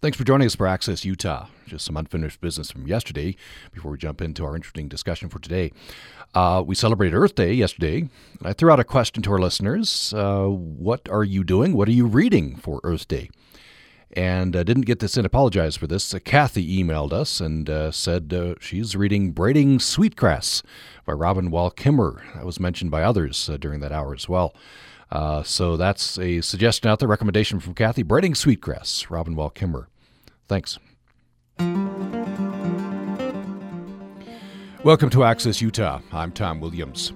Thanks for joining us for Access Utah. Just some unfinished business from yesterday before we jump into our interesting discussion for today. Uh, we celebrated Earth Day yesterday. I threw out a question to our listeners uh, What are you doing? What are you reading for Earth Day? And uh, didn't get this in, apologize for this. Uh, Kathy emailed us and uh, said uh, she's reading Braiding Sweetgrass by Robin Wall Kimmerer. That was mentioned by others during that hour as well. Uh, so that's a suggestion out there, recommendation from Kathy. Braiding Sweetgrass, Robin Wall Kimmerer. Thanks. Welcome to Access Utah. I'm Tom Williams.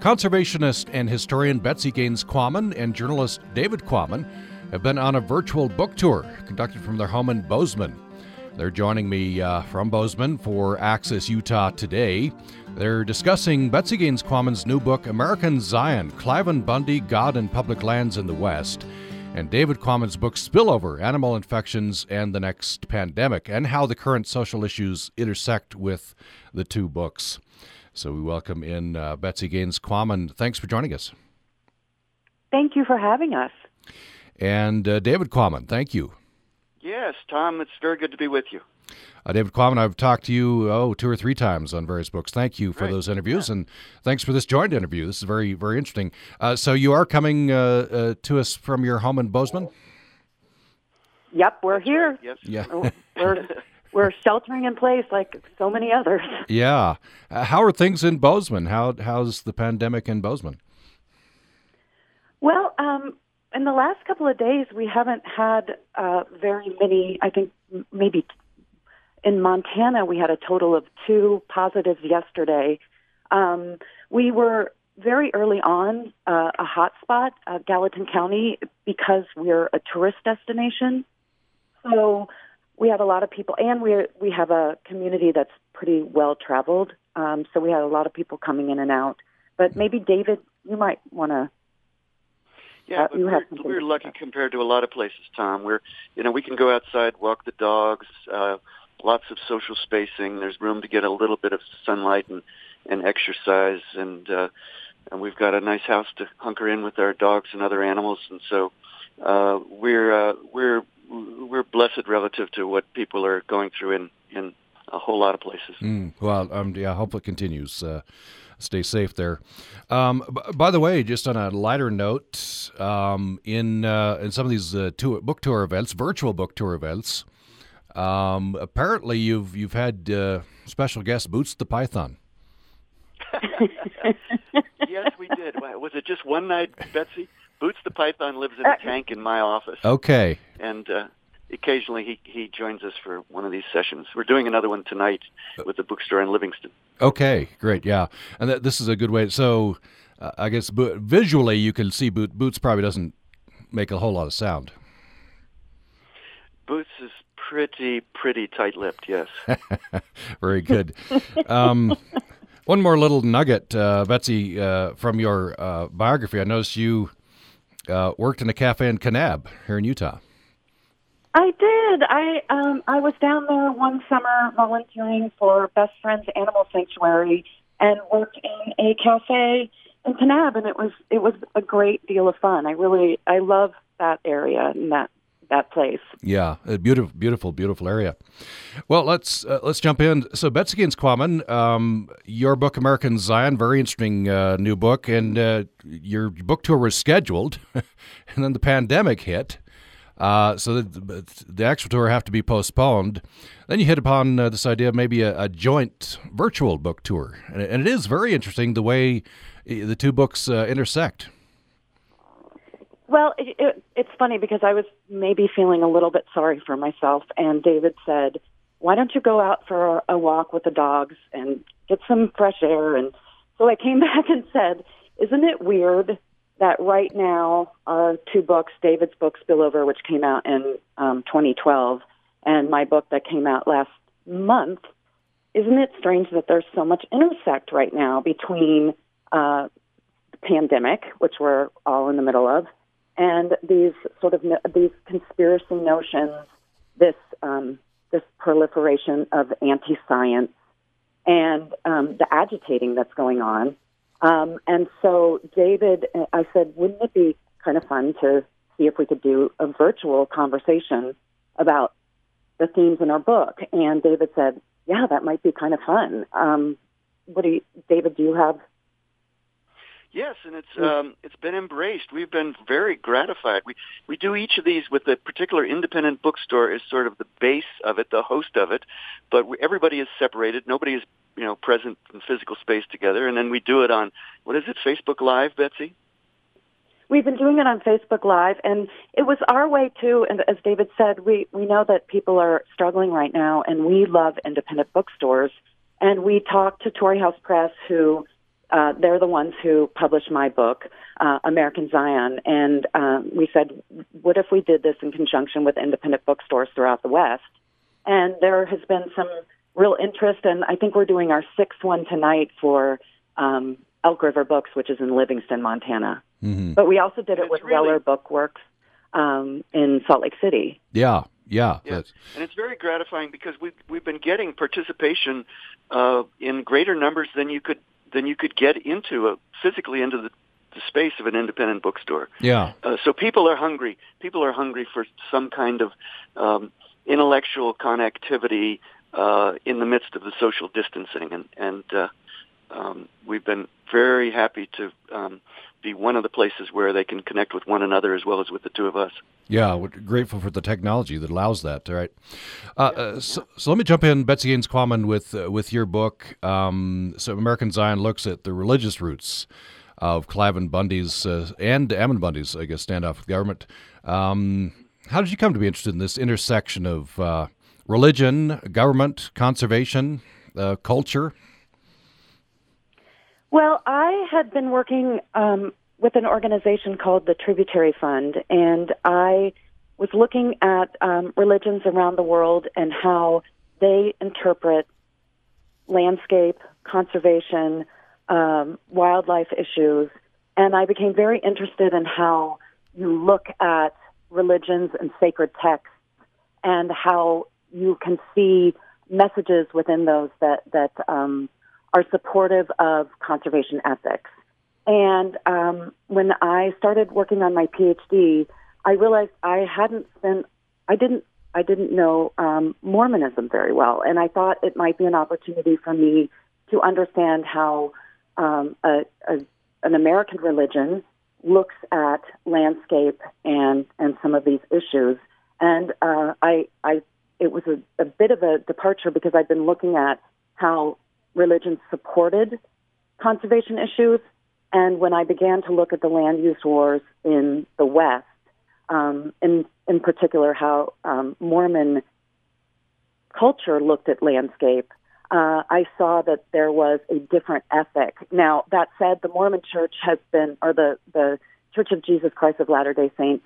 Conservationist and historian Betsy Gaines Quammen and journalist David Quammen have been on a virtual book tour conducted from their home in Bozeman. They're joining me uh, from Bozeman for Access Utah today. They're discussing Betsy Gaines Quammen's new book, American Zion Cliven Bundy, God and Public Lands in the West, and David Quammen's book, Spillover Animal Infections and the Next Pandemic, and how the current social issues intersect with the two books. So we welcome in uh, Betsy Gaines Quammen. Thanks for joining us. Thank you for having us. And uh, David Quammen, thank you. Yes, Tom, it's very good to be with you. Uh, David Quammen, I've talked to you oh two or three times on various books. Thank you for those interviews, yeah. and thanks for this joint interview. This is very very interesting. Uh, so you are coming uh, uh to us from your home in Bozeman. Yep, we're That's here. Right. Yes. Yeah. Oh, we're we're sheltering in place like so many others. Yeah. Uh, how are things in Bozeman? How how's the pandemic in Bozeman? Well, um, in the last couple of days, we haven't had uh, very many. I think maybe in Montana, we had a total of two positives yesterday. Um, we were very early on uh, a hotspot, uh, Gallatin County, because we're a tourist destination. So we have a lot of people, and we we have a community that's pretty well traveled. Um, so we had a lot of people coming in and out. But maybe David, you might want to yeah, uh, but we're, we're lucky compared to a lot of places, Tom. We're, you know, we can go outside, walk the dogs, uh, lots of social spacing. There's room to get a little bit of sunlight and, and exercise, and uh, and we've got a nice house to hunker in with our dogs and other animals, and so uh, we're uh, we're we're blessed relative to what people are going through in in a whole lot of places. Mm, well, um, yeah, I hope it continues. Uh, stay safe there. Um, b- by the way, just on a lighter note, um, in uh, in some of these uh, tour, book tour events, virtual book tour events, um, apparently you've you've had uh, special guest Boots the Python. yes, we did. Was it just one night, Betsy? Boots the Python lives in a uh, tank in my office. Okay. And uh, occasionally he he joins us for one of these sessions. We're doing another one tonight with the bookstore in Livingston. Okay, great, yeah, and th- this is a good way. So, uh, I guess bo- visually you can see Bo- Boots probably doesn't make a whole lot of sound. Boots is pretty pretty tight-lipped, yes. Very good. um, one more little nugget, uh, Betsy, uh, from your uh, biography. I noticed you uh, worked in a cafe in Kanab here in Utah. I did. I um I was down there one summer volunteering for Best Friends Animal Sanctuary and worked in a cafe in Kanab and it was it was a great deal of fun. I really I love that area and that that place. Yeah, a beautiful, beautiful, beautiful area. Well, let's uh, let's jump in. So, Betsy Gaines Quammen, um, your book American Zion, very interesting uh, new book, and uh, your book tour was scheduled, and then the pandemic hit. Uh, so the, the actual tour have to be postponed. Then you hit upon uh, this idea of maybe a, a, joint virtual book tour, and, and, it is very interesting the way the two books uh, intersect. Well, it, it, it's funny because I was maybe feeling a little bit sorry for myself, and David said, "Why don't you go out for a walk with the dogs and get some fresh air?" And so I came back and said, "Isn't it weird that right now our two books, David's book Spillover, which came out in um, 2012, and my book that came out last month, isn't it strange that there's so much intersect right now between uh, the pandemic, which we're all in the middle of, and these sort of these conspiracy notions, this um, this proliferation of anti-science, and um, the agitating that's going on um, and so, David, I said, wouldn't it be kind of fun to see if we could do a virtual conversation about the themes in our book. And David said, "Yeah, that might be kind of fun." Um, what do you, David? Do you have? Yes, and it's um, it's been embraced. We've been very gratified. We we do each of these with a particular independent bookstore as sort of the base of it, the host of it, but we, everybody is separated. Nobody is you know present in physical space together, and then we do it on what is it, Facebook Live, Betsy? We've been doing it on Facebook Live, and it was our way too. And as David said, we we know that people are struggling right now, and we love independent bookstores. And we talked to Torrey House Press, who uh, they're the ones who published my book, uh, American Zion, and um, we said, what if we did this in conjunction with independent bookstores throughout the West? And there has been some real interest, and I think we're doing our sixth one tonight for um, Elk River Books, which is in Livingston, Montana. Mm-hmm. But we also did it with really, Weller Bookworks um, in Salt Lake City. Yeah, yeah, yeah. and it's very gratifying because we've we've been getting participation uh, in greater numbers than you could than you could get into a, physically into the, the space of an independent bookstore. Yeah. Uh, so people are hungry. People are hungry for some kind of um, intellectual connectivity uh, in the midst of the social distancing, and and uh, um, we've been very happy to um, be one of the places where they can connect with one another as well as with the two of us. Yeah, we're grateful for the technology that allows that. Right. Uh, uh, so, so, let me jump in, Betsy Gaines Quammen, with uh, with your book. Um, so American Zion looks at the religious roots of Cliven Bundy's uh, and Ammon Bundy's, I guess, standoff with government. Um, how did you come to be interested in this intersection of uh, religion, government, conservation, culture? Well, I had been working um, with an organization called the Tributary Fund, and I was looking at um, religions around the world and how they interpret landscape, conservation, um, wildlife issues, and I became very interested in how you look at religions and sacred texts and how you can see messages within those that that um, are supportive of conservation ethics. And um, when I started working on my PhD, I realized I hadn't spent, I didn't, I didn't know um, Mormonism very well, and I thought it might be an opportunity for me to understand how um, a, a, an American religion looks at landscape and and some of these issues. And uh, I, I, it was a, a bit of a departure because I'd been looking at how religion supported conservation issues. And when I began to look at the land use wars in the West, um, in in particular how um, Mormon culture looked at landscape, uh, I saw that there was a different ethic. Now that said, the Mormon Church has been, or the the Church of Jesus Christ of Latter Day Saints,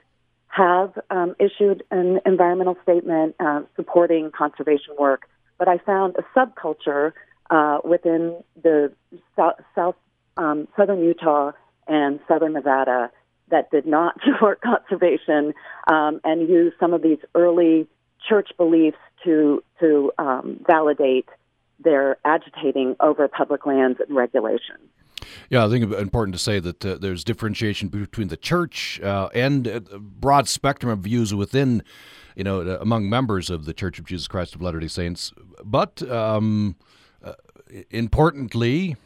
have um, issued an environmental statement uh, supporting conservation work. But I found a subculture uh, within the south, south um, southern Utah and southern Nevada that did not support conservation um, and used some of these early church beliefs to to um, validate their agitating over public lands and regulations. Yeah, I think it's important to say that uh, there's differentiation between the church uh, and a broad spectrum of views within, you know, among members of the Church of Jesus Christ of Latter Day Saints. But um, importantly,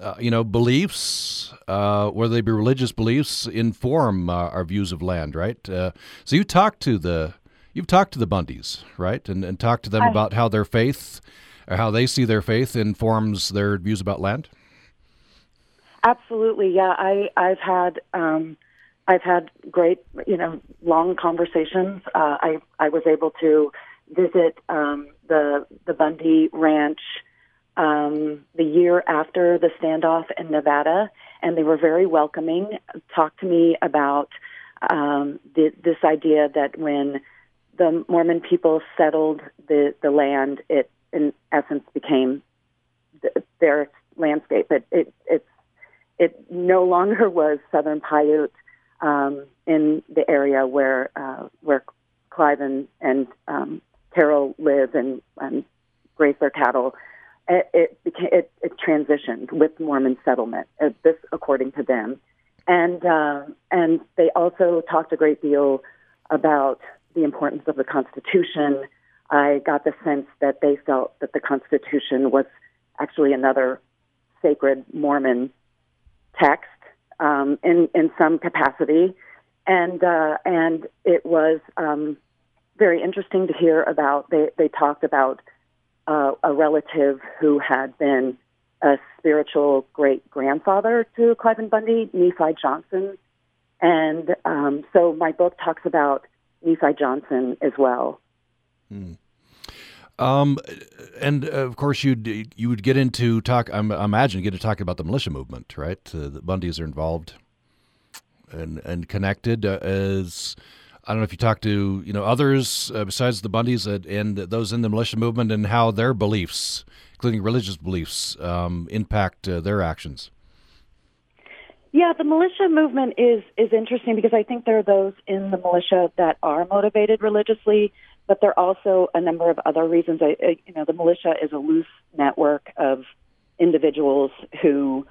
uh, you know, beliefs, uh, whether they be religious beliefs, inform uh, our views of land, right? Uh, so you talked to the, you've talked to the Bundys, right, and and talked to them I, about how their faith, or how they see their faith, informs their views about land. Absolutely, yeah. I I've had um, I've had great, you know, long conversations. Uh, I I was able to visit um, the the Bundy Ranch um, the year after the standoff in Nevada, and they were very welcoming. Talked to me about um, the, this idea that when the Mormon people settled the the land, it in essence became th- their landscape. It it it, it no longer was Southern Paiute um, in the area where uh, where Clive and, and um, Carol live and, and graze their cattle it it, became, it, it transitioned with Mormon settlement. Uh, this, according to them, and uh, and they also talked a great deal about the importance of the Constitution, I got the sense that they felt that the Constitution was actually another sacred Mormon text um, in in some capacity, and uh, and it was um, very interesting to hear about. They they talked about uh, a relative who had been a spiritual great grandfather to Cliven Bundy, Nephi Johnson, and um, so my book talks about Nephi Johnson as well. Hmm. Um, and uh, of course, you'd you would get into talk. I imagine get to talk about the militia movement, right? Uh, the Bundys are involved and and connected. Uh, as I don't know if you talk to you know others uh, besides the Bundys and those in the militia movement and how their beliefs, including religious beliefs, um, impact uh, their actions. Yeah, the militia movement is is interesting because I think there are those in the militia that are motivated religiously but there are also a number of other reasons. I, I, you know, the militia is a loose network of individuals who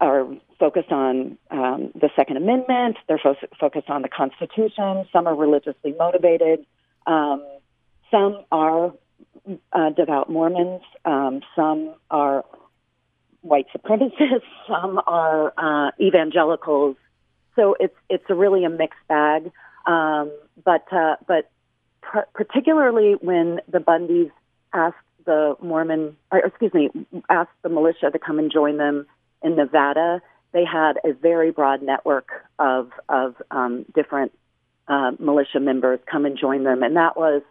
are focused on um, the Second Amendment. They're fo- focused on the Constitution. Some are religiously motivated. Um, some are uh, devout Mormons. Um, some are white supremacists. Some are uh, evangelicals. So it's it's a really a mixed bag. Um, but uh, but particularly when the Bundys asked the Mormon, or excuse me, asked the militia to come and join them in Nevada. They had a very broad network of of um, different uh, militia members come and join them, and that was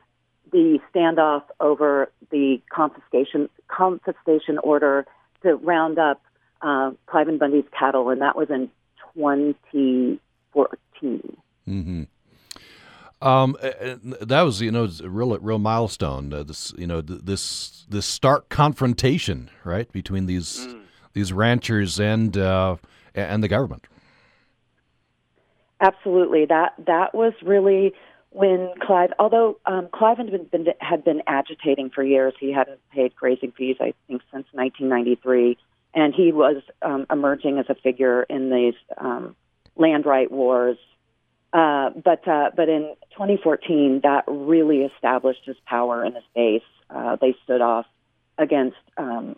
the standoff over the confiscation confiscation order to round up uh, Cliven Bundy's cattle, and that was in 2014. Mm-hmm. Um, that was you know a real real milestone. Uh, this you know this this stark confrontation right between these mm. These ranchers and uh, and the government. Absolutely, that that was really when Clive. Although um, Clive had been, had been agitating for years, he hadn't paid grazing fees I think since 1993, and he was um, emerging as a figure in these um, land right wars uh, but uh, but in 2014, that really established his power in the space. Uh, they stood off against um,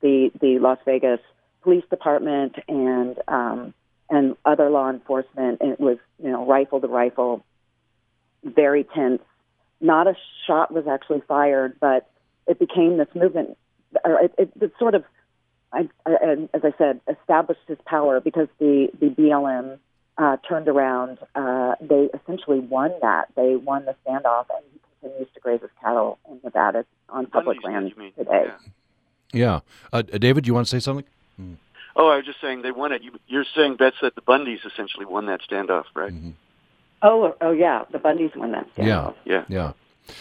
the the Las Vegas Police Department and um, and other law enforcement. And it was you know rifle to rifle, very tense. Not a shot was actually fired, but it became this movement, or it, it, it sort of, I, I, as I said, established his power because the the BLM uh, turned around, uh, they essentially won that. They won the standoff, and he continues to graze his cattle in Nevada on public land today. Yeah, yeah. Uh, David, you want to say something? Hmm. Oh, I was just saying they won it. You, are saying Bets that the Bundys essentially won that standoff, right? Mm-hmm. Oh, oh yeah, the Bundys won that standoff. Yeah, yeah, yeah.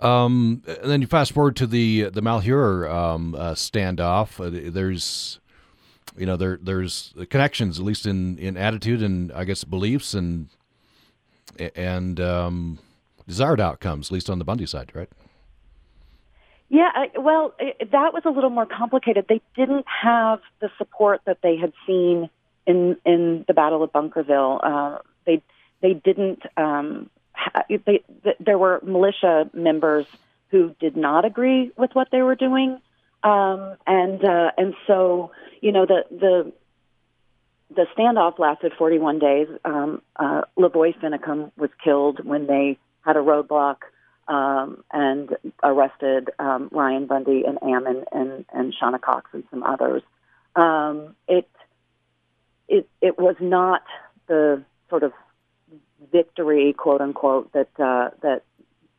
Um, and then you fast forward to the the Malheur um, uh, standoff. Uh, there's you know there there's connections at least in in attitude and I guess beliefs and and um, desired outcomes at least on the Bundy side, right? Yeah, I, well, it, that was a little more complicated. They didn't have the support that they had seen in in the Battle of Bunkerville. Uh, they they didn't. Um, ha- they, th- there were militia members who did not agree with what they were doing, um, and uh, and so you know the the the standoff lasted 41 days. Um, uh, LaVoy Finicum was killed when they had a roadblock um, and arrested um, Ryan Bundy and Ammon and and Shawna Cox and some others. Um, it it it was not the sort of victory, quote unquote, that uh, that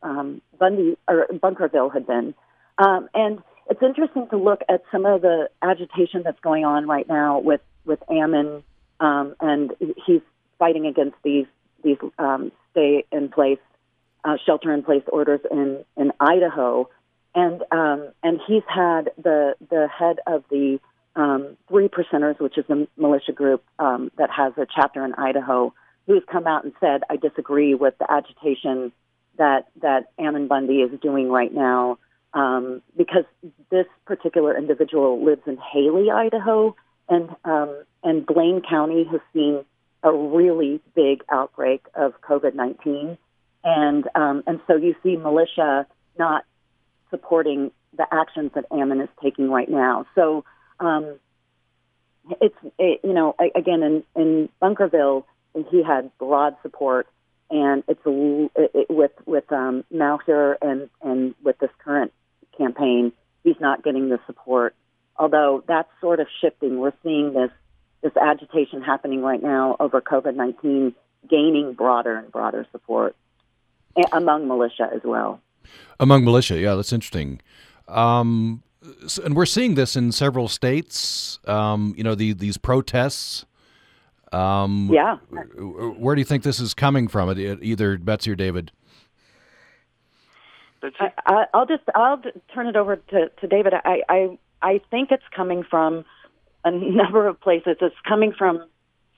um, Bundy or Bunkerville had been. Um, and it's interesting to look at some of the agitation that's going on right now with with Ammon, um, and he's fighting against these these um, stay in place, uh, shelter in place orders in in Idaho, and um, and he's had the the head of the um, Three Percenters, which is a militia group um, that has a chapter in Idaho, who's come out and said, "I disagree with the agitation that that Ammon Bundy is doing right now." um, because this particular individual lives in Hailey, Idaho, and um, and Blaine County has seen a really big outbreak of COVID nineteen, and um, and so you see militia not supporting the actions that Ammon is taking right now. So um, it's it, you know again in in Bunkerville he had broad support, and it's it, it, with with um, Malheur and and with this current campaign, he's not getting the support. Although that's sort of shifting, we're seeing this this agitation happening right now over COVID nineteen gaining broader and broader support among militia as well. Among militia, yeah, that's interesting. Um, and we're seeing this in several states. Um, you know, the, these protests. Um, yeah. Where do you think this is coming from? Either Betsy or David. I, will just I'll turn it over to, to David. I, I I think it's coming from a number of places. It's coming from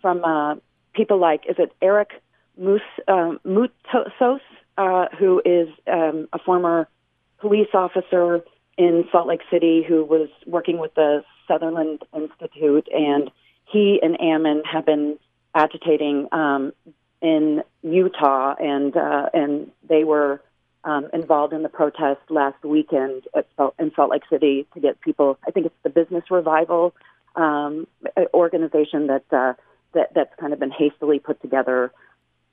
from uh, people like is it Eric Mus, uh, Moutsos, uh, who is um, a former police officer in Salt Lake City who was working with the Sutherland Institute, and he and Ammon have been agitating um, in Utah, and uh, and they were um, involved in the protest last weekend at in Salt Lake City to get people. I think it's the Business Revival um, organization that uh, that that's kind of been hastily put together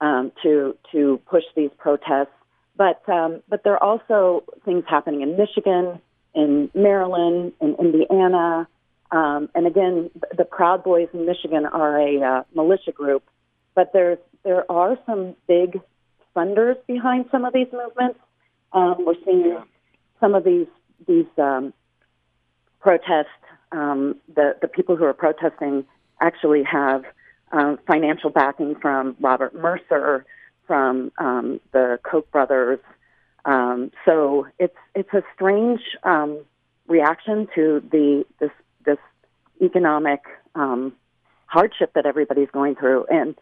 um, to to push these protests. But um, but there are also things happening in Michigan, in Maryland, in Indiana, um, and again, the Proud Boys in Michigan are a uh, militia group. But there's there are some big funders behind some of these movements. Um, we're seeing some of these these um, protests. Um, the the people who are protesting actually have uh, financial backing from Robert Mercer, from um, the Koch brothers. Um, so it's it's a strange um, reaction to the this this economic um, hardship that everybody's going through, and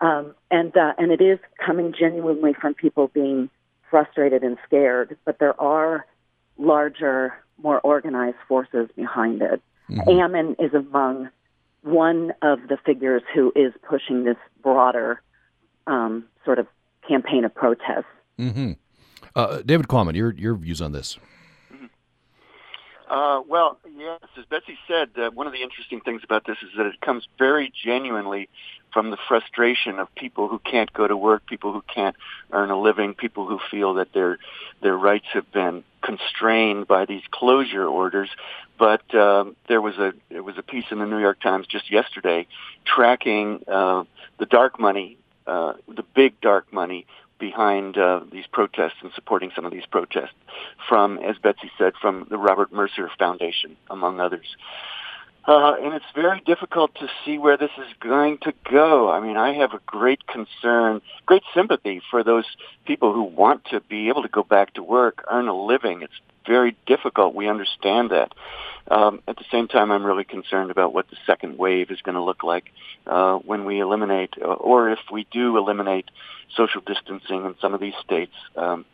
um, and uh, and it is coming genuinely from people being frustrated and scared. But there are larger, more organized forces behind it. Mm-hmm. Ammon is among one of the figures who is pushing this broader um, sort of campaign of protest. Mm-hmm. Uh, David Quammen, your your views on this? Uh, well, yes, as Betsy said, uh, one of the interesting things about this is that it comes very genuinely from the frustration of people who can't go to work, people who can't earn a living, people who feel that their their rights have been constrained by these closure orders. But um, there was a there was a piece in the New York Times just yesterday tracking uh, the dark money, uh, the big dark money behind uh, these protests and supporting some of these protests from, as Betsy said, from the Robert Mercer Foundation, among others. Uh, and it's very difficult to see where this is going to go. I mean, I have a great concern, great sympathy for those people who want to be able to go back to work, earn a living. It's very difficult. We understand that. Um, at the same time, I'm really concerned about what the second wave is going to look like uh, when we eliminate, uh, or if we do eliminate social distancing in some of these states. Um,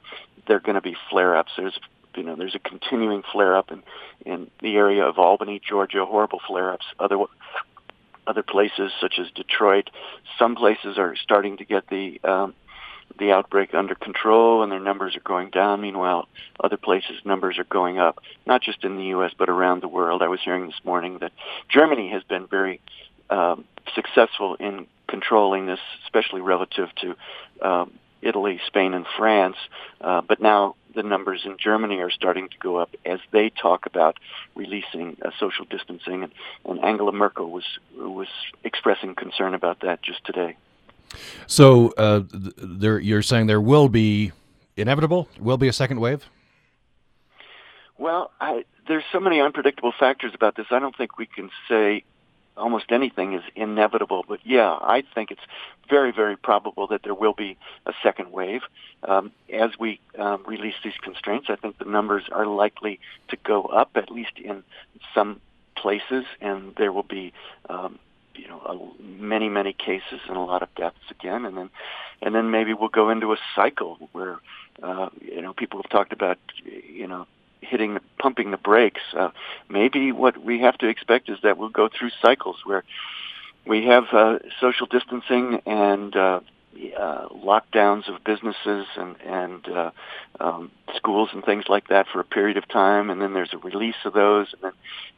there are going to be flare-ups. There's you know, there's a continuing flare up in in the area of Albany, Georgia, horrible flare ups. Other other places such as Detroit, some places are starting to get the um, the outbreak under control and their numbers are going down. Meanwhile, other places numbers are going up, not just in the U.S. but around the world. I was hearing this morning that Germany has been very um, successful in controlling this, especially relative to um, Italy, Spain, and France. Uh, but now the numbers in Germany are starting to go up as they talk about releasing uh, social distancing, and, and Angela Merkel was was expressing concern about that just today. So, uh, there, you're saying there will be inevitable will be a second wave. Well, I, there's so many unpredictable factors about this. I don't think we can say almost anything is inevitable. But yeah, I think it's very, very probable that there will be a second wave. Um, as we um, release these constraints, I think the numbers are likely to go up, at least in some places, and there will be, um, you know, a, many, many cases and a lot of deaths again, and then, and then maybe we'll go into a cycle where, uh, you know, people have talked about, you know, hitting, pumping the brakes. Uh, maybe what we have to expect is that we'll go through cycles where we have uh, social distancing and uh, uh, lockdowns of businesses and and uh, um, schools and things like that for a period of time, and then there's a release of those, and then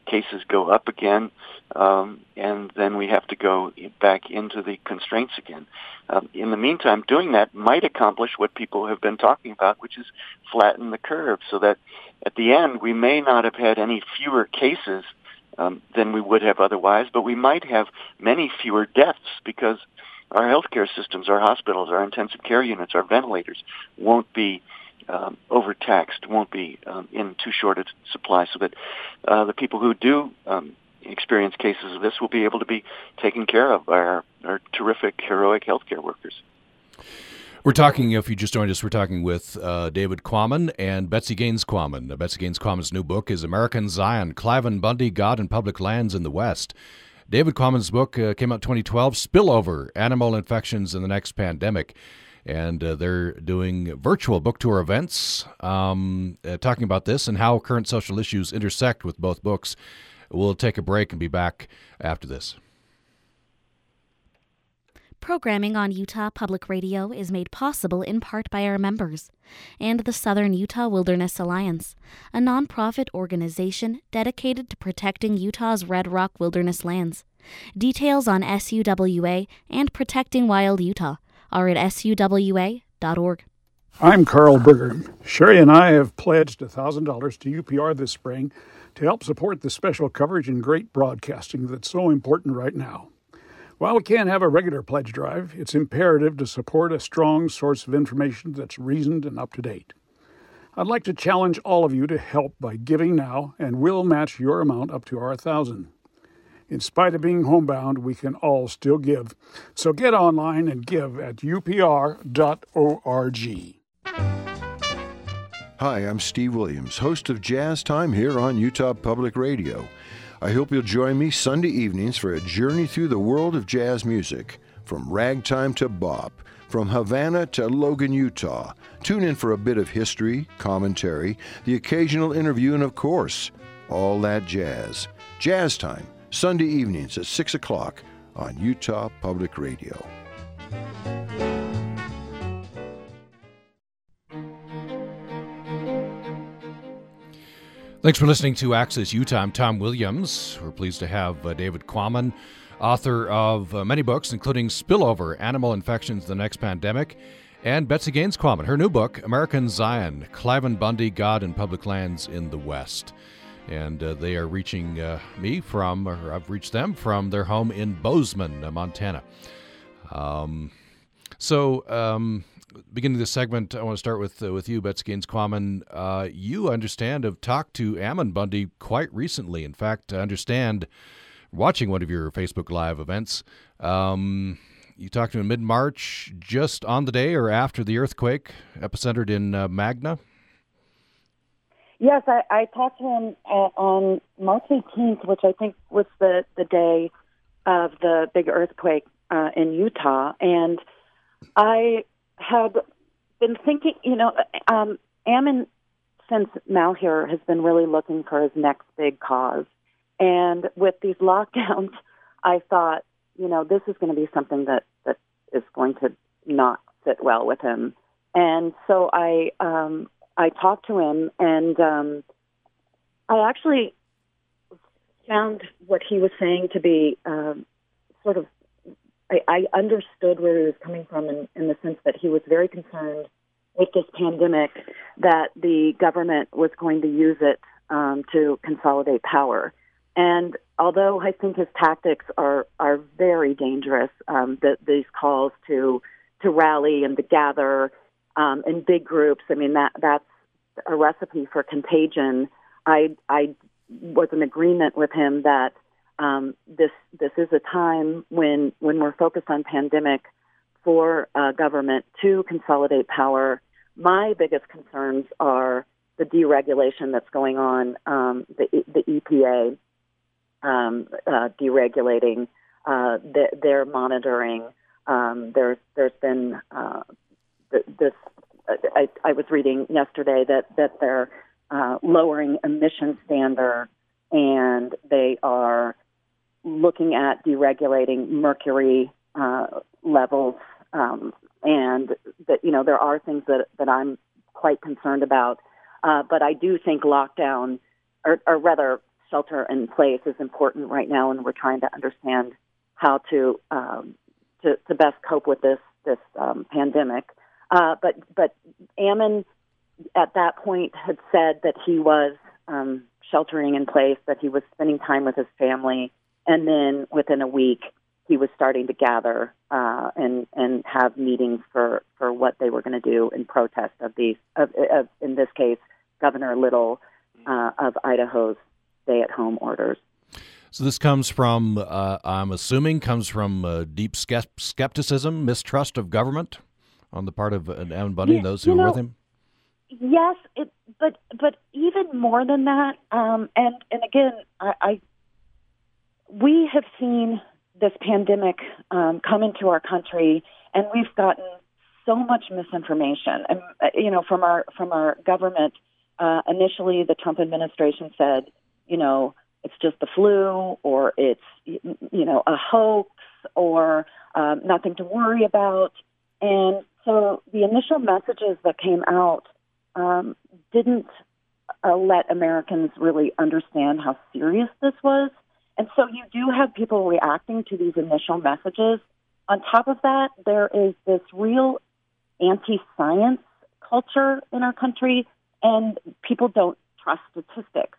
cases go up again, um, and then we have to go back into the constraints again. Um, in the meantime, doing that might accomplish what people have been talking about, which is flatten the curve, so that at the end we may not have had any fewer cases um, than we would have otherwise, but we might have many fewer deaths because our healthcare systems, our hospitals, our intensive care units, our ventilators won't be um, overtaxed, won't be um, in too short a supply, so that uh, the people who do um, experience cases of this will be able to be taken care of by our, our terrific, heroic healthcare workers. We're talking, if you just joined us, we're talking with uh, David Quammen and Betsy Gaines Quammen. Uh, Betsy Gaines Quammen's new book is American Zion Cliven Bundy, God and Public Lands in the West. David Quammen's book uh, came out 2012, Spillover Animal Infections in the Next Pandemic. And uh, they're doing virtual book tour events um, uh, talking about this and how current social issues intersect with both books. We'll take a break and be back after this. Programming on Utah Public Radio is made possible in part by our members and the Southern Utah Wilderness Alliance, a nonprofit organization dedicated to protecting Utah's Red Rock wilderness lands. Details on SUWA and protecting wild Utah are at suwa.org. I'm Carl Berger. Sherry and I have pledged $1,000 to UPR this spring to help support the special coverage and great broadcasting that's so important right now. While we can't have a regular pledge drive, it's imperative to support a strong source of information that's reasoned and up to date. I'd like to challenge all of you to help by giving now, and we'll match your amount up to our thousand. In spite of being homebound, we can all still give. So get online and give at upr.org. Hi, I'm Steve Williams, host of Jazz Time here on Utah Public Radio. I hope you'll join me Sunday evenings for a journey through the world of jazz music, from ragtime to bop, from Havana to Logan, Utah. Tune in for a bit of history, commentary, the occasional interview, and of course, all that jazz. Jazz Time, Sunday evenings at 6 o'clock on Utah Public Radio. Thanks for listening to Access Utah. I'm Tom Williams. We're pleased to have uh, David Quammen, author of uh, many books, including Spillover Animal Infections the Next Pandemic, and Betsy Gaines Quammen, her new book, American Zion Cliven Bundy, God and Public Lands in the West. And uh, they are reaching uh, me from, or I've reached them from their home in Bozeman, uh, Montana. Um, so, um, beginning this segment, I want to start with uh, with you, Betsy Gaines. Uh, you understand have talked to Ammon Bundy quite recently. In fact, I understand watching one of your Facebook Live events. Um, you talked to him mid March, just on the day or after the earthquake epicentered in uh, Magna. Yes, I, I talked to him uh, on March 18th, which I think was the the day of the big earthquake uh, in Utah, and I had been thinking, you know, um, Ammon since Malheur has been really looking for his next big cause. And with these lockdowns, I thought, you know, this is going to be something that, that is going to not fit well with him. And so I, um, I talked to him and, um, I actually found what he was saying to be, um, sort of I, I understood where he was coming from in, in the sense that he was very concerned with this pandemic that the government was going to use it um, to consolidate power. And although I think his tactics are are very dangerous, um, the, these calls to to rally and to gather um, in big groups, I mean that that's a recipe for contagion. I I was in agreement with him that um, this this is a time when when we're focused on pandemic for uh, government to consolidate power. My biggest concerns are the deregulation that's going on, um, the the EPA um, uh, deregulating, uh, the, their monitoring. Um, there's there's been uh, this. I, I was reading yesterday that that they're uh, lowering emission standards and they are looking at deregulating mercury uh, levels um, and that you know there are things that that I'm quite concerned about. Uh, but I do think lockdown, or, or rather shelter in place, is important right now, and we're trying to understand how to um, to, to best cope with this this um, pandemic. Uh, but but Ammon at that point had said that he was um, sheltering in place, that he was spending time with his family, and then within a week he was starting to gather uh, and and have meetings for for what they were going to do in protest of these of, of in this case Governor Little uh, of Idaho's stay-at-home orders. So this comes from, uh, I'm assuming, comes from uh, deep skepticism, mistrust of government on the part of uh, Ammon Bundy yeah, and those who were know, with him. Yes, it, but but even more than that, um, and and again, I, I we have seen this pandemic um, come into our country, and we've gotten so much misinformation, and uh, you know, from our from our government. Uh, initially, the Trump administration said, you know, it's just the flu, or it's you know a hoax, or um, nothing to worry about, and so the initial messages that came out um, didn't uh, let Americans really understand how serious this was. And so you do have people reacting to these initial messages. On top of that, there is this real anti science culture in our country, and people don't trust statistics.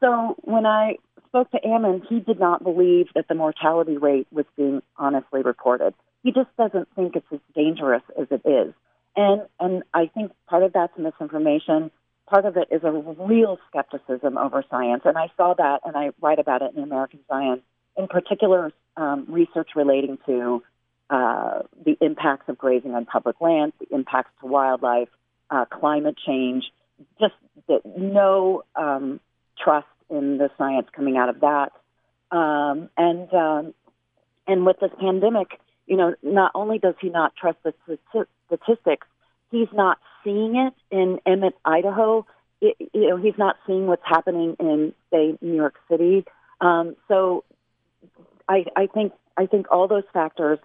So when I spoke to Ammon, he did not believe that the mortality rate was being honestly reported. He just doesn't think it's as dangerous as it is. And and I think part of that's misinformation part of it is a real skepticism over science, and I saw that, and I write about it in American Science. In particular, um, research relating to uh, the impacts of grazing on public lands, the impacts to wildlife, uh, climate change, just the, no um, trust in the science coming out of that, um, and um, and with this pandemic, you know, not only does he not trust the statistics, he's not seeing it in Emmett, Idaho. It, you know, he's not seeing what's happening in, say, New York City. Um, so, I, I think I think all those factors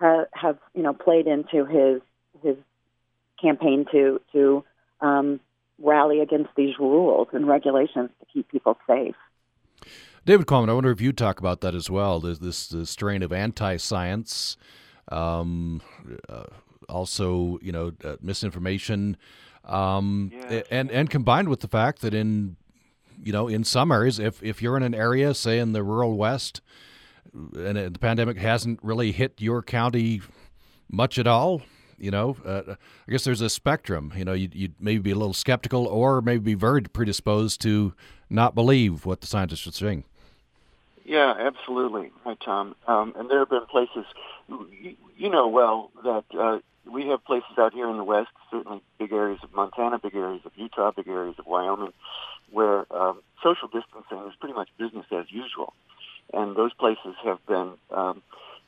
have, have you know played into his his campaign to to um, rally against these rules and regulations to keep people safe. David Quammen, I wonder if you talk about that as well. There's this, this strain of anti-science, um, uh, also, you know, uh, misinformation, um, yes. and and combined with the fact that in, you know, in some areas, if if you're in an area, say in the rural west, and the pandemic hasn't really hit your county much at all, you know, uh, I guess there's a spectrum. You know, you'd, you'd, maybe be a little skeptical, or maybe be very predisposed to not believe what the scientists are saying. Yeah, absolutely. Hi, Tom. Um, and there have been places, you, you know well, that uh, we have places out here in the West, certainly big areas of Montana, big areas of Utah, big areas of Wyoming, where um, social distancing is pretty much business as usual. And those places have been um,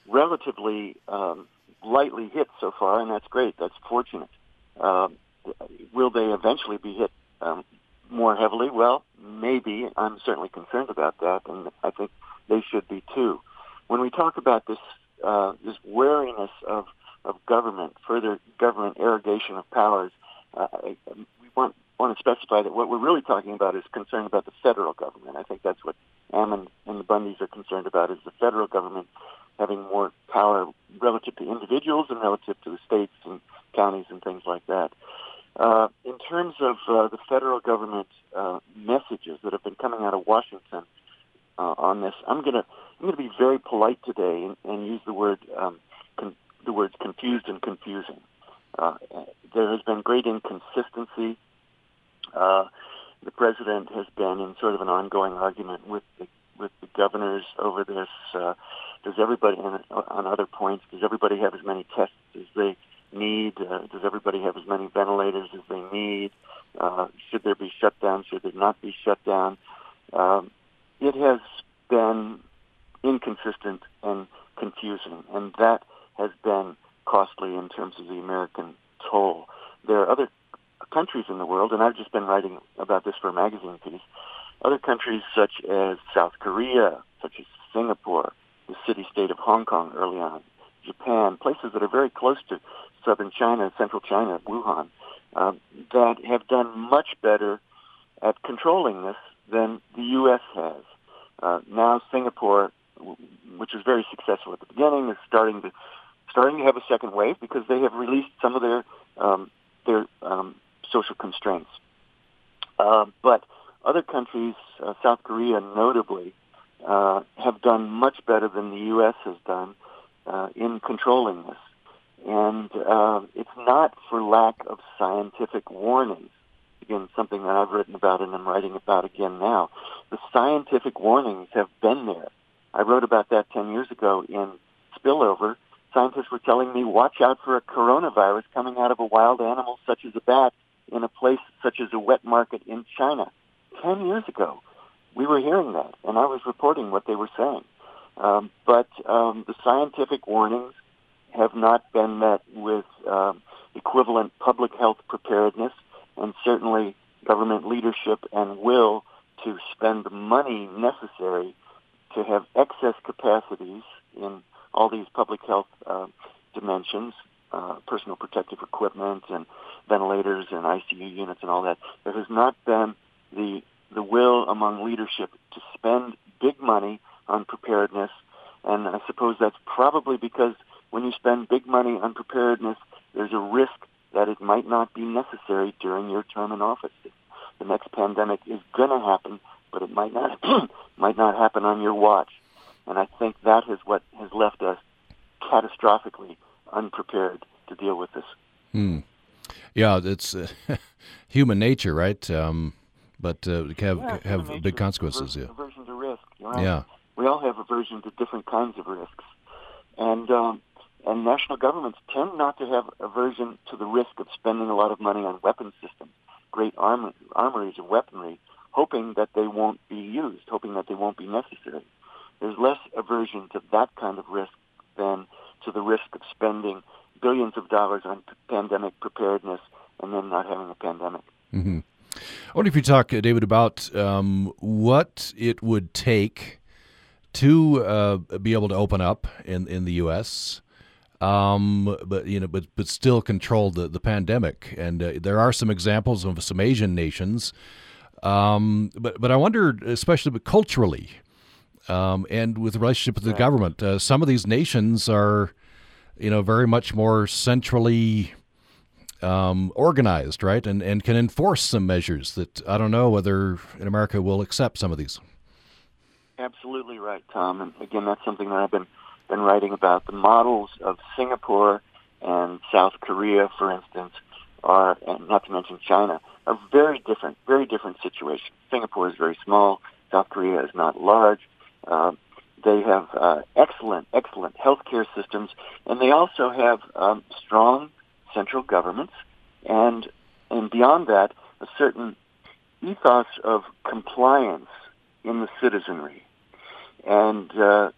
relatively um, lightly hit so far, and that's great. That's fortunate. Um, will they eventually be hit um, more heavily? Well, maybe. I'm certainly concerned about that, and I think they should be too. When we talk about this uh, this wariness of of government, further government irrigation of powers, uh, we want want to specify that what we're really talking about is concern about the federal government. I think that's what Ammon and the Bundys are concerned about is the federal government having more power relative to individuals and relative to the states and counties and things like that. Uh, in terms of uh, the federal government uh, messages that have been coming out of Washington uh, on this, I'm gonna I'm gonna be very polite today and, and use the word um, con- the words confused and confusing. Uh, there has been great inconsistency. Uh, the president has been in sort of an ongoing argument with the with the governors over this. Uh, does everybody, on other points, does everybody have as many tests as they need? Uh, does everybody have as many ventilators as they need? Uh, should there be shutdown? Should there not be shutdown? Um, it has been inconsistent and confusing, and that has been costly in terms of the American toll. There are other countries in the world, and I've just been writing about this for a magazine piece, other countries such as South Korea, such as Singapore, the city-state of Hong Kong early on, Japan, places that are very close to southern China, central China, Wuhan, uh, that have done much better at controlling this than the U.S. has. Uh, now Singapore, which was very successful at the beginning, is starting to starting to have a second wave because they have released some of their um, their um, social constraints. Uh, but other countries, uh, South Korea notably, uh, have done much better than the U.S. has done uh, in controlling this. And uh, it's not for lack of scientific warnings. Again, something that I've written about and I'm writing about again now. The scientific warnings have been there. I wrote about that 10 years ago in Spillover. Scientists were telling me, watch out for a coronavirus coming out of a wild animal such as a bat in a place such as a wet market in China. 10 years ago, we were hearing that, and I was reporting what they were saying. Um, but um, the scientific warnings have not been met with um, equivalent public health preparedness and certainly government leadership and will to spend the money necessary to have excess capacities in all these public health uh, dimensions, uh, personal protective equipment and ventilators and ICU units and all that. There has not been the the will among leadership to spend big money on preparedness, and I suppose that's probably because when you spend big money on preparedness, there's a risk that it might not be necessary during your term in office. The next pandemic is going to happen, but it might not might not happen on your watch. And I think that is what has left us catastrophically unprepared to deal with this. Hmm. Yeah, it's uh, human nature, right? Um, but uh, have yeah, have big consequences. Aversion, yeah. Aversion to risk. Yeah. We all have aversion to different kinds of risks, and um, and national governments tend not to have aversion to the risk of spending a lot of money on weapons systems, great armor, armories of weaponry, hoping that they won't be used, hoping that they won't be necessary. There's less aversion to that kind of risk than to the risk of spending billions of dollars on pandemic preparedness and then not having a pandemic. Mm-hmm. I wonder if you talk, uh, David, about um, what it would take to uh, be able to open up in, in the U.S. Um, but you know, but but still control the, the pandemic. And uh, there are some examples of some Asian nations. Um, but but I wonder, especially culturally, um, and with the relationship with the government, uh, some of these nations are, you know, very much more centrally um, organized, right, and and can enforce some measures that I don't know whether in America will accept some of these. Absolutely right, Tom. And again, that's something that I've been been writing about. The models of Singapore and South Korea, for instance, are, and not to mention China, are very different, very different situations. Singapore is very small. South Korea is not large. Uh, they have uh, excellent, excellent healthcare systems, and they also have um, strong central governments, and and beyond that, a certain ethos of compliance in the citizenry. And uh,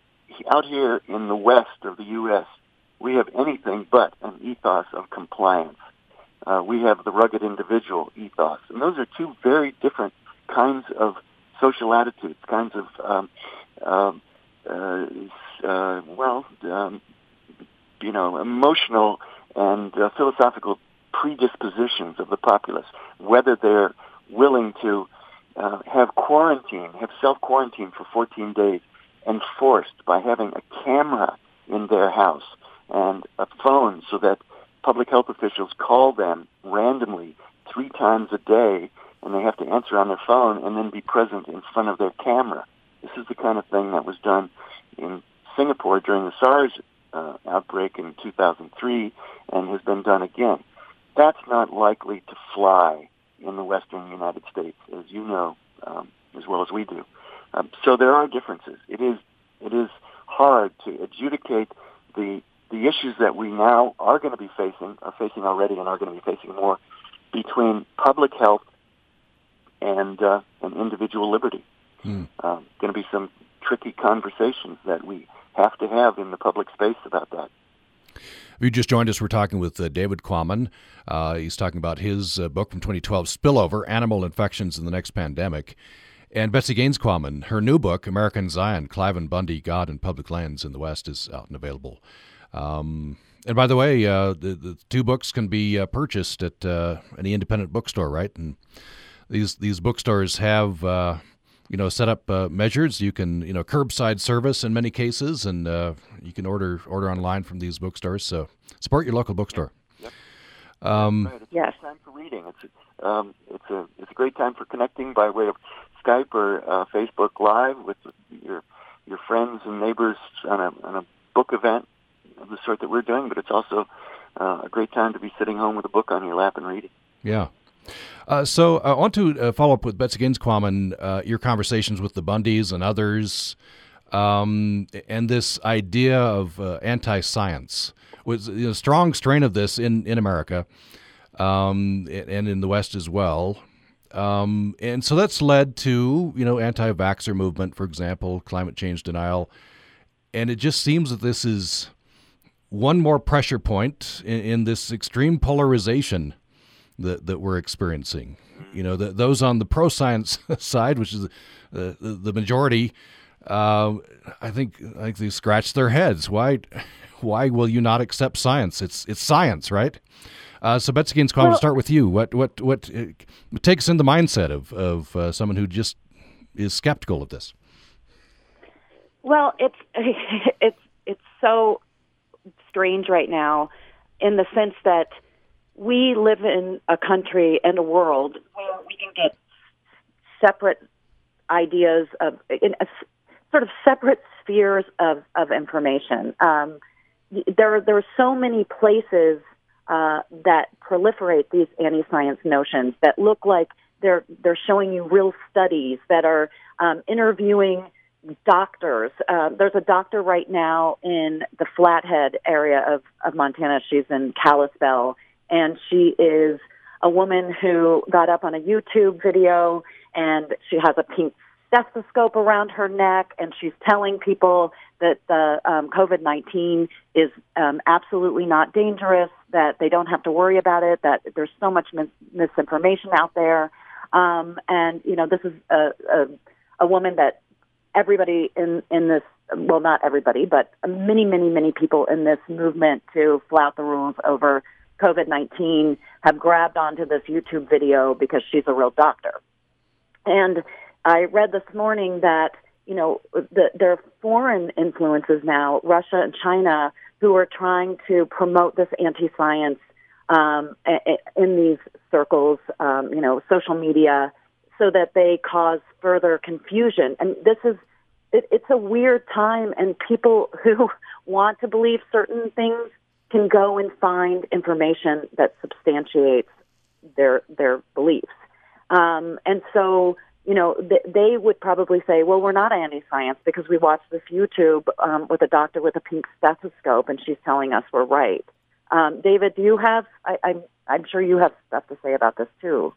out here in the west of the U.S., we have anything but an ethos of compliance. Uh, we have the rugged individual ethos, and those are two very different kinds of social attitudes, kinds of um, uh, uh, uh, well, um, you know, emotional and uh, philosophical predispositions of the populace, whether they're willing to uh, have quarantine, have self-quarantine for 14 days enforced by having a camera in their house and a phone so that public health officials call them randomly three times a day and they have to answer on their phone and then be present in front of their camera. This is the kind of thing that was done in Singapore during the SARS uh, outbreak in 2003 and has been done again. That's not likely to fly in the western United States, as you know um, as well as we do. Um, so there are differences. It is it is hard to adjudicate the the issues that we now are going to be facing, are facing already, and are going to be facing more between public health and uh, and individual liberty. Hmm. Uh, going to be some tricky conversations that we have to have in the public space about that. If you just joined us, we're talking with uh, David Quammen. Uh, he's talking about his uh, book from 2012, Spillover Animal Infections in the Next Pandemic. And Betsy Gaines Quammen, her new book, American Zion Cliven Bundy, God and Public Lands in the West, is out and available. Um, And by the way, uh, the, the two books can be uh, purchased at uh, any independent bookstore, right? And these these bookstores have uh, you know set up uh, measures. You can you know curbside service in many cases, and uh, you can order order online from these bookstores. So support your local bookstore. Yep. Um, right. It's yes, time for reading. It's um, it's a it's a great time for connecting by way of Skype or Facebook Live with your your friends and neighbors on a on a book event of the sort that we're doing, but it's also uh, a great time to be sitting home with a book on your lap and reading. Yeah. Uh, so I want to uh, follow up with Betsy Gaines Quammen, uh, your conversations with the Bundys and others, um, and this idea of uh, anti-science was you know, a strong strain of this in in America, um, and in the West as well. Um, and so that's led to you know anti-vaxxer movement, for example, climate change denial, and it just seems that this is one more pressure point in, in this extreme polarization that, that we're experiencing. You know, the, those on the pro science side, which is the, the, the majority, uh, I think I think they scratch their heads. Why why will you not accept science? It's it's science, right? Uh, so Betsy Gaines, well, start with you. What what what uh, takes in the mindset of of uh, someone who just is skeptical of this? Well, it's it's it's so strange right now in the sense that we live in a country and a world where we can get separate ideas of in a, sort of separate spheres of, of information. Um, there, there are so many places uh, that proliferate these anti-science notions that look like they're they're showing you real studies that are um, interviewing doctors. Uh, there's a doctor right now in the Flathead area of, of Montana. She's in Kalispell, and she is a woman who got up on a YouTube video, and she has a pink stethoscope around her neck, and she's telling people that the um, COVID 19 is um, absolutely not dangerous, that they don't have to worry about it, that there's so much mis- misinformation out there. Um, and, you know, this is a, a, a woman that everybody in in this well not everybody but many many many people in this movement to flout the rules over covid-19 have grabbed onto this youtube video because she's a real doctor and i read this morning that you know the, there are foreign influences now russia and china who are trying to promote this anti-science um, in these circles um, you know social media so that they cause further confusion. And this is, it, it's a weird time, and people who want to believe certain things can go and find information that substantiates their their beliefs. Um, and so, you know, th- they would probably say, "Well, we're not anti-science because we watched this YouTube um, with a doctor with a pink stethoscope, and she's telling us we're right." Um, David, do you have? I, I'm I'm sure you have stuff to say about this too.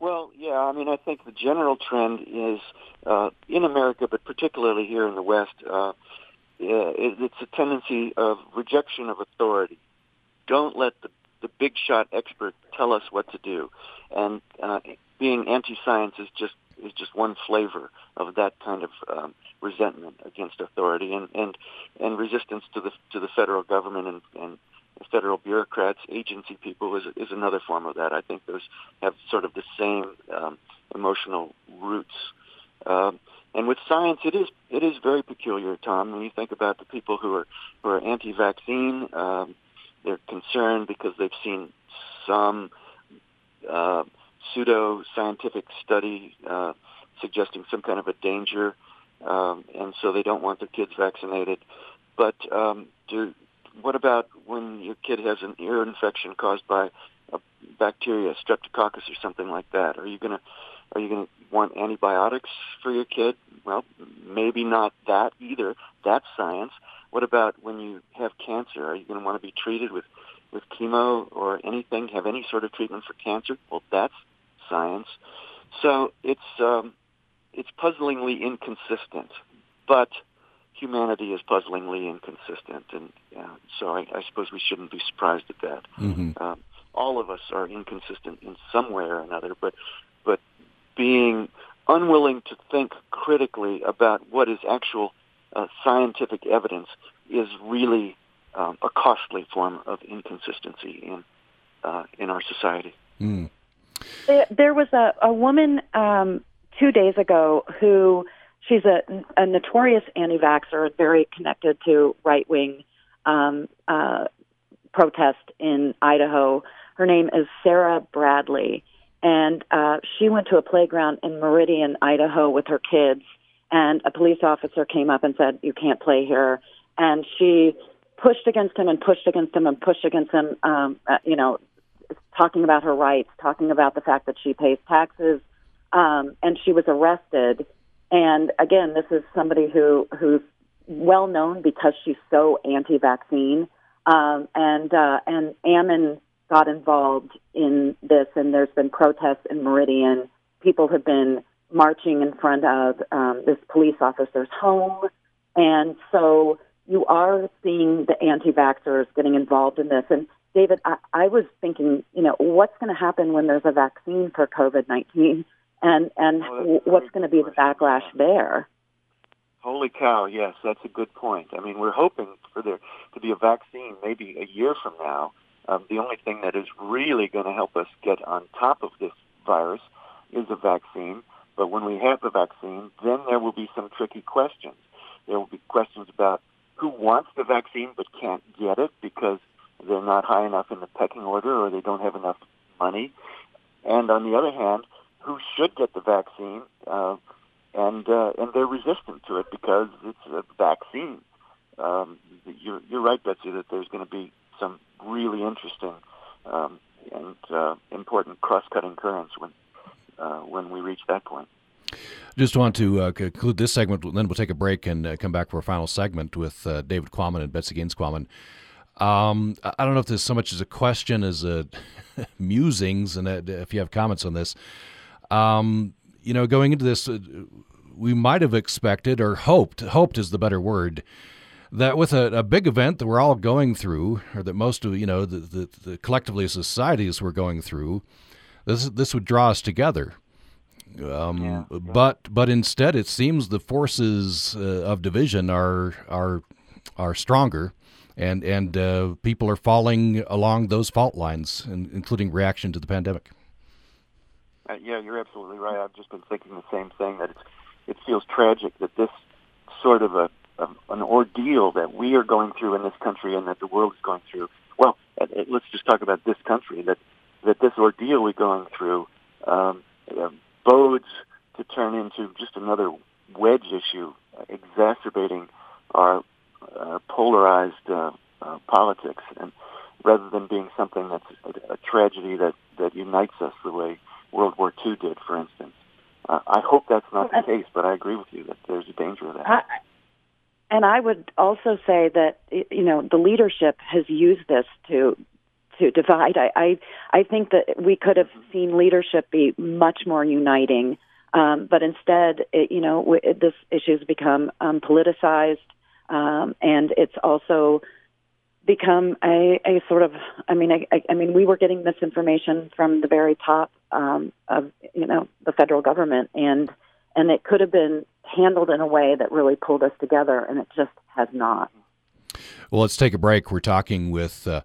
Well, yeah, I mean, I think the general trend is uh, in America, but particularly here in the West, uh, it's a tendency of rejection of authority. Don't let the the big shot expert tell us what to do, and uh, being anti-science is just is just one flavor of that kind of um, resentment against authority and and and resistance to the to the federal government and and federal bureaucrats, agency people is, is another form of that. I think those have sort of the same um, emotional roots. Um, and with science, it is it is very peculiar, Tom. When you think about the people who are who are anti-vaccine, um, they're concerned because they've seen some uh, pseudo-scientific study uh, suggesting some kind of a danger, um, and so they don't want their kids vaccinated. But um, do, what about when your kid has an ear infection caused by a bacteria, streptococcus or something like that? Are you gonna are you gonna want antibiotics for your kid? Well, maybe not that either. That's science. What about when you have cancer? Are you going to want to be treated with with chemo or anything? Have any sort of treatment for cancer? Well, that's science. So it's um, it's puzzlingly inconsistent, but humanity is puzzlingly inconsistent, and uh, so I, I, suppose we shouldn't be surprised at that. Mm-hmm. Um, all of us are inconsistent in some way or another, but being unwilling to think critically about what is actual uh, scientific evidence is really um, a costly form of inconsistency in uh, in our society. Mm. There, there was a, a woman um, two days ago who she's a, a notorious anti-vaxxer, very connected to right-wing um, uh, protest in Idaho. Her name is Sara Brady, and uh, she went to a playground in Meridian, Idaho, with her kids. And a police officer came up and said, "You can't play here." And she pushed against him and pushed against him and pushed against him. Um, uh, you know, talking about her rights, talking about the fact that she pays taxes, um, and she was arrested. And again, this is somebody who who's well known because she's so anti-vaccine. Um, and uh, and Ammon got involved in this, and there's been protests in Meridian. People have been marching in front of um, this police officer's home, and so you are seeing the anti-vaxxers getting involved in this. And David, I, I was thinking, you know, what's going to happen when there's a vaccine for COVID nineteen, and and oh, what's going to be the backlash there? Holy cow! Yes, that's a good point. I mean, we're hoping for there to be a vaccine maybe a year from now. Um, the only thing that is really going to help us get on top of this virus is a vaccine. But when we have the vaccine, then there will be some tricky questions. There will be questions about who wants the vaccine but can't get it because they're not high enough in the pecking order or they don't have enough money. And on the other hand, who should get the vaccine uh, and uh, and they're resistant to it because it's a vaccine. Um, you're, you're right, Betsy, that there's going to be some really interesting um, and uh, important cross-cutting currents when uh, when we reach that point. Just want to uh, conclude this segment, then we'll take a break and uh, come back for a final segment with uh, David Quammen and Betsy Gaines Quammen. Um, I don't know if there's so much as a question as a musings, and if you have comments on this. Um, you know, going into this, uh, we might have expected or hoped, hoped is the better word, that with a, a, big event that we're all going through, or that most of you know, the, the, the collectively societies were going through, this this would draw us together. Um, yeah. But but instead, it seems the forces uh, of division are are are stronger, and and uh, people are falling along those fault lines, including reaction to the pandemic. Uh, yeah, you're absolutely right. I've just been thinking the same thing. That it's, it feels tragic that this sort of a, a an ordeal that we are going through in this country and that the world is going through. Well, let's just talk about this country. That that this ordeal we're going through um, uh, bodes to turn into just another wedge issue, uh, exacerbating our uh, polarized uh, uh, politics, and rather than being something that's a, a, tragedy that, that unites us the way World War II did, for instance. Uh, I hope that's not the case, but I agree with you that there's a danger of that. I, and I would also say that you know the leadership has used this to to divide. I, I I think that we could have seen leadership be much more uniting, um, but instead, it, you know, it, this issue has become um, politicized, um, and it's also become a, a sort of. I mean, I, I mean, we were getting misinformation from the very top um, of you know the federal government, and and it could have been handled in a way that really pulled us together, and it just has not. Well, let's take a break. We're talking with uh,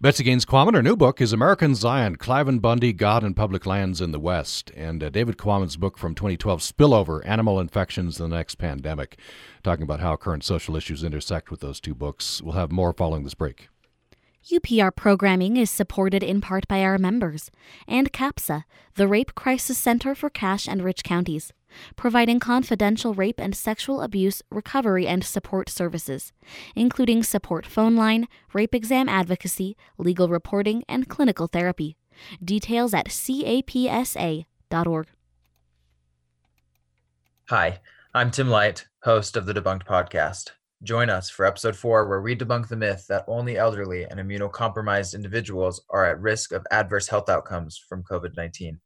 Betsy Gaines Quammen. Her new book is American Zion Cliven Bundy, God and Public Lands in the West. And uh, David Quammen's book from 2012, Spillover Animal Infections in the Next Pandemic, talking about how current social issues intersect with those two books. We'll have more following this break. UPR programming is supported in part by our members and CAPSA, the Rape Crisis Center for Cache and Rich Counties providing confidential rape and sexual abuse recovery and support services, including support phone line, rape exam advocacy, legal reporting, and clinical therapy. Details at capsa.org. Hi, I'm Tim Light, host of the Debunked Podcast. Join us for episode four, where we debunk the myth that only elderly and immunocompromised individuals are at risk of adverse health outcomes from COVID 19.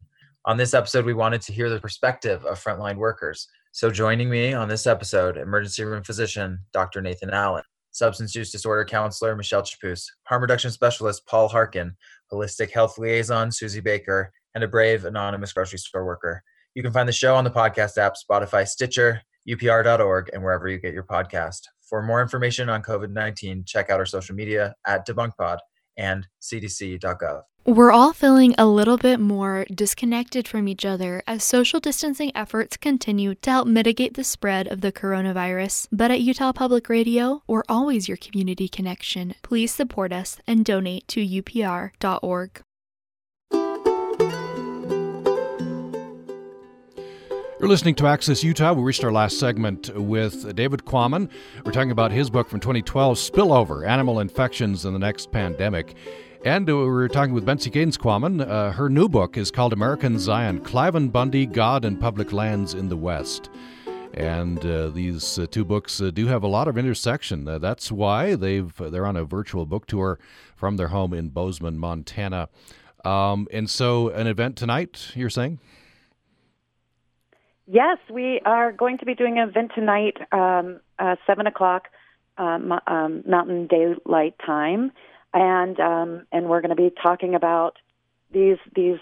On this episode, we wanted to hear the perspective of frontline workers. So, joining me on this episode, emergency room physician Dr. Nathan Allen, substance use disorder counselor Michelle Chapus, harm reduction specialist Paul Harkin, holistic health liaison Susie Baker, and a brave anonymous grocery store worker. You can find the show on the podcast app Spotify, Stitcher, upr.org, and wherever you get your podcast. For more information on COVID 19, check out our social media at DebunkPod and cdc.gov. We're all feeling a little bit more disconnected from each other as social distancing efforts continue to help mitigate the spread of the coronavirus. But at Utah Public Radio, we're always your community connection. Please support us and donate to upr.org. You're listening to Access Utah. We reached our last segment with David Quammen. We're talking about his book from 2012, Spillover Animal Infections in the Next Pandemic. And we were talking with Betsy Gaines Quammen. Uh, her new book is called American Zion Cliven Bundy God and Public Lands in the West. And uh, these uh, two books uh, do have a lot of intersection. Uh, that's why they've they're on a virtual book tour from their home in Bozeman, Montana. Um, and so, an event tonight, you're saying? Yes, we are going to be doing an event tonight, um, uh, seven o'clock um, um, Mountain Daylight Time, and um, and we're going to be talking about these these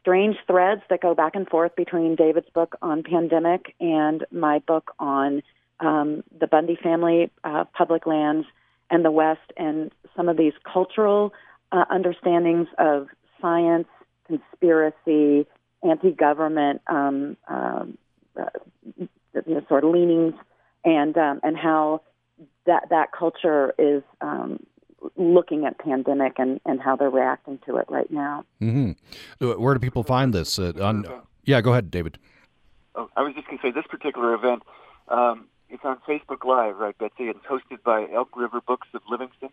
strange threads that go back and forth between David's book on pandemic and my book on um, the Bundy family, uh, public lands, and the West, and some of these cultural uh, understandings of science, conspiracy, anti-government. Um, um, you know, sort of leanings and um, and how that that culture is um, looking at pandemic and, and how they're reacting to it right now. Mm-hmm. Where do people find this? Uh, on yeah, go ahead, David. Oh, I was just going to say this particular event. Um, it's on Facebook Live, right, Betsy? It's hosted by Elk River Books of Livingston.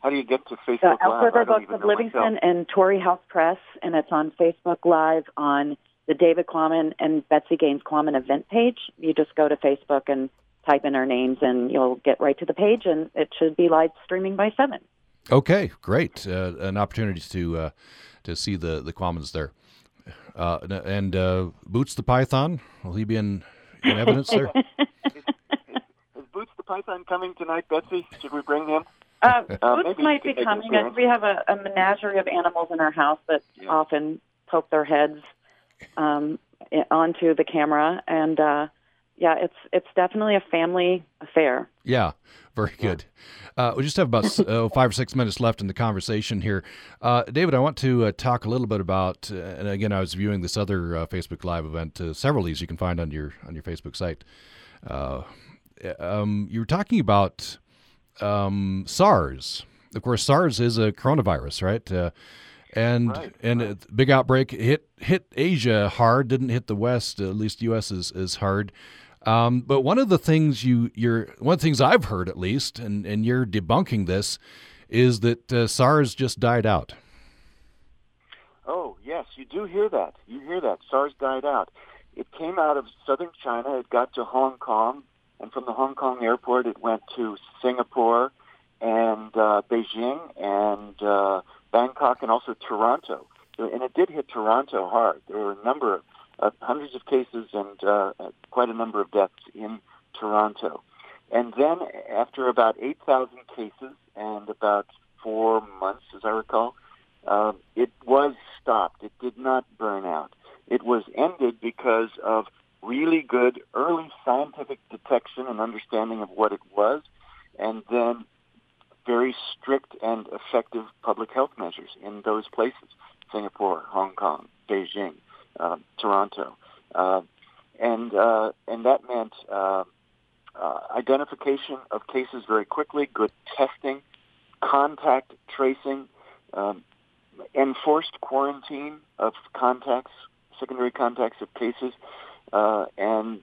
How do you get to Facebook Elk Live? River Books of Livingston myself. and Torrey House Press, and it's on Facebook Live on the David Quammen and Betsy Gaines Quammen event page. You just go to Facebook and type in our names, and you'll get right to the page, and it should be live streaming by seven. Okay, great. Uh, an opportunity to uh, to see the the Quammens there, uh, and uh, Boots the Python. Will he be in, in evidence there? is, is, is, Boots the Python coming tonight, Betsy? Should we bring him? Uh, uh Boots might be coming. We have a, a, menagerie of animals in our house that yeah. often poke their heads um, onto the camera, and uh, yeah, it's it's definitely a family affair. Yeah, very good. Uh, we just have about uh, five or six minutes left in the conversation here. Uh, David, I want to uh, talk a little bit about, uh, and again, I was viewing this other uh, Facebook Live event. several of these you can find on your on your Facebook site. Um, you were talking about um, SARS. Of course, SARS is a coronavirus, right? And right, and right. big outbreak hit hit Asia hard, didn't hit the West. At least U.S. is is hard. Um, but one of the things you you're one of the things I've heard at least, and and you're debunking this, is that uh, SARS just died out. Oh yes, you do hear that. You hear that SARS died out. It came out of southern China. It got to Hong Kong, and from the Hong Kong airport, it went to Singapore and uh, Beijing and uh, Bangkok, and also Toronto. And it did hit Toronto hard. There were a number of uh, hundreds of cases and uh, quite a number of deaths in Toronto. And then after about 8,000 cases and about four months, as I recall, uh, it was stopped. It did not burn out. It was ended because of really good early scientific detection and understanding of what it was, and then very strict and effective public health measures in those places Singapore, Hong Kong, Beijing, uh, Toronto. Uh, and, uh, and that meant uh, uh, identification of cases very quickly, good testing, contact tracing, um, enforced quarantine of contacts, secondary contacts of cases, uh, and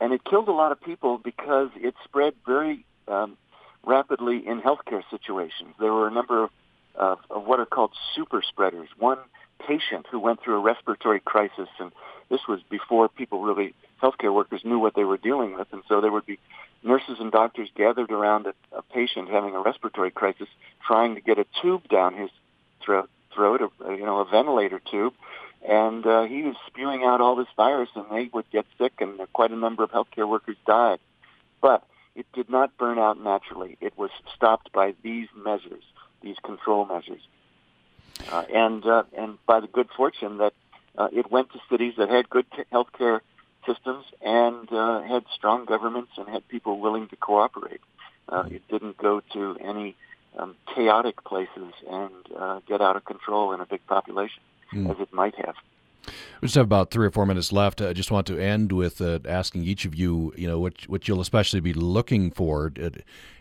and it killed a lot of people because it spread very um, rapidly in healthcare situations. There were a number of, uh, of what are called super spreaders. One patient who went through a respiratory crisis, and this was before people really, healthcare workers knew what they were dealing with, and so there would be nurses and doctors gathered around a, a patient having a respiratory crisis, trying to get a tube down his throat, throat, a, you know, a ventilator tube, and uh, he was spewing out all this virus, and they would get sick, and quite a number of healthcare workers died. But it did not burn out naturally. It was stopped by these measures, these control measures. Uh, and uh, and by the good fortune that uh, it went to cities that had good health care systems and uh, had strong governments and had people willing to cooperate. Uh, it didn't go to any um, chaotic places and uh, get out of control in a big population mm. as it might have. We just have about three or four minutes left. I just want to end with uh, asking each of you, you know, what what you'll especially be looking for, uh,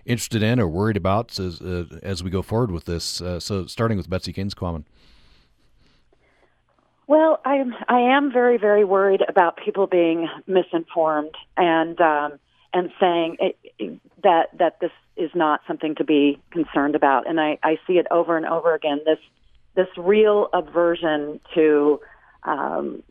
interested in, or worried about as uh, as we go forward with this. Uh, so, starting with Betsy Quammen. Well, I am I am very very worried about people being misinformed and um, and saying it, that that this is not something to be concerned about, and I, I see it over and over again. This this real aversion to um,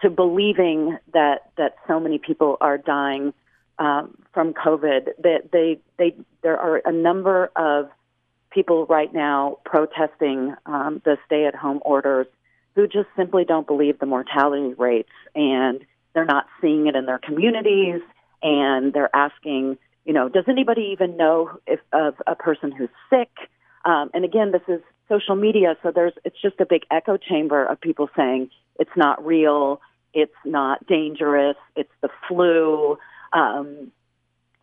to believing that that so many people are dying um, from COVID. That they, they there are a number of people right now protesting um, the stay-at-home orders who just simply don't believe the mortality rates, and they're not seeing it in their communities, and they're asking, you know, does anybody even know if of a person who's sick? Um, and again, this is social media, so there's it's just a big echo chamber of people saying it's not real, it's not dangerous, it's the flu. Um,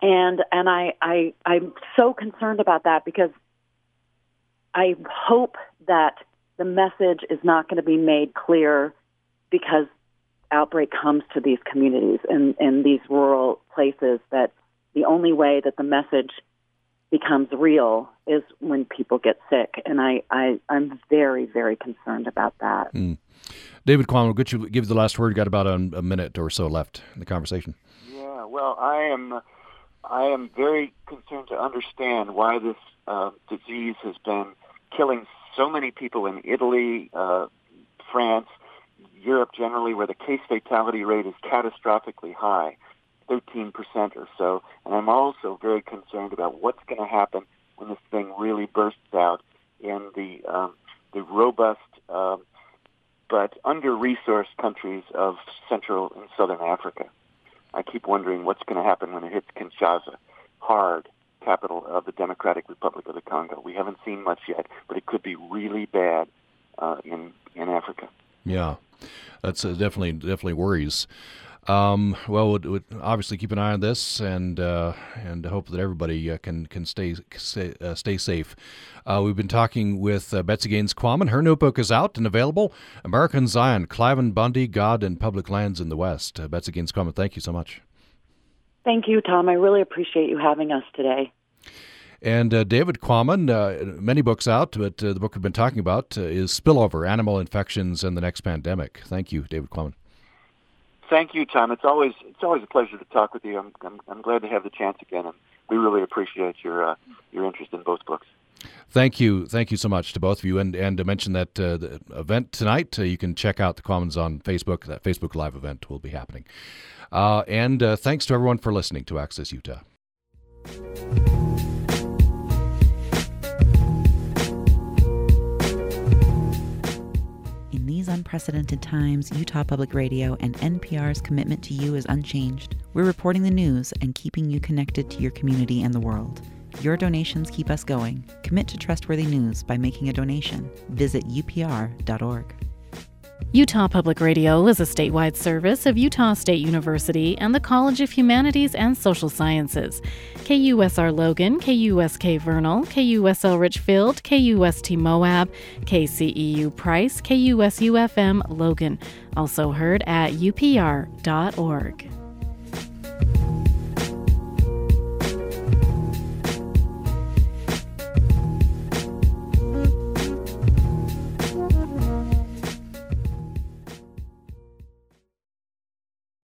and and I, I I'm so concerned about that because I hope that the message is not going to be made clear because outbreak comes to these communities and, and these rural places that the only way that the message becomes real is when people get sick. And I, I, I'm very, very concerned about that. Mm. David Quammen, will get you give the last word. Got about a, a, minute or so left in the conversation. Yeah, well, I am, I am very concerned to understand why this uh, disease has been killing so many people in Italy, uh, France, Europe generally, where the case fatality rate is catastrophically high. 13% or so. And I'm also very concerned about what's going to happen when this thing really bursts out in the um, the robust um, but under-resourced countries of Central and Southern Africa. I keep wondering what's going to happen when it hits Kinshasa, hard, capital of the Democratic Republic of the Congo. We haven't seen much yet, but it could be really bad uh, in in Africa. Yeah, that's uh, definitely definitely worries. Um, well, we'd, we'd, obviously keep an eye on this and uh, and hope that everybody uh, can can stay stay, uh, stay safe. Uh, we've been talking with uh, Betsy Gaines Quammen. Her notebook is out and available. American Zion, Cliven Bundy, God and Public Lands in the West. Uh, Betsy Gaines Quammen, thank you so much. Thank you, Tom. I really appreciate you having us today. And uh, David Quammen, uh, many books out, but uh, the book we've been talking about is Spillover Animal Infections and the Next Pandemic. Thank you, David Quammen. Thank you, Tom. It's always it's always a pleasure to talk with you. I'm I'm, I'm glad to have the chance again, and we really appreciate your uh, your interest in both books. Thank you, thank you so much to both of you, and and to mention that uh, the event tonight, uh, you can check out the Quammens on Facebook. That Facebook Live event will be happening, uh, and uh, thanks to everyone for listening to Access Utah. Unprecedented times, Utah Public Radio and NPR's commitment to you is unchanged. We're reporting the news and keeping you connected to your community and the world. Your donations keep us going. Commit to trustworthy news by making a donation. Visit upr.org. Utah Public Radio is a statewide service of Utah State University and the College of Humanities and Social Sciences. KUSR Logan, KUSK Vernal, KUSL Richfield, KUST Moab, KCEU Price, KUSUFM Logan. Also heard at upr.org.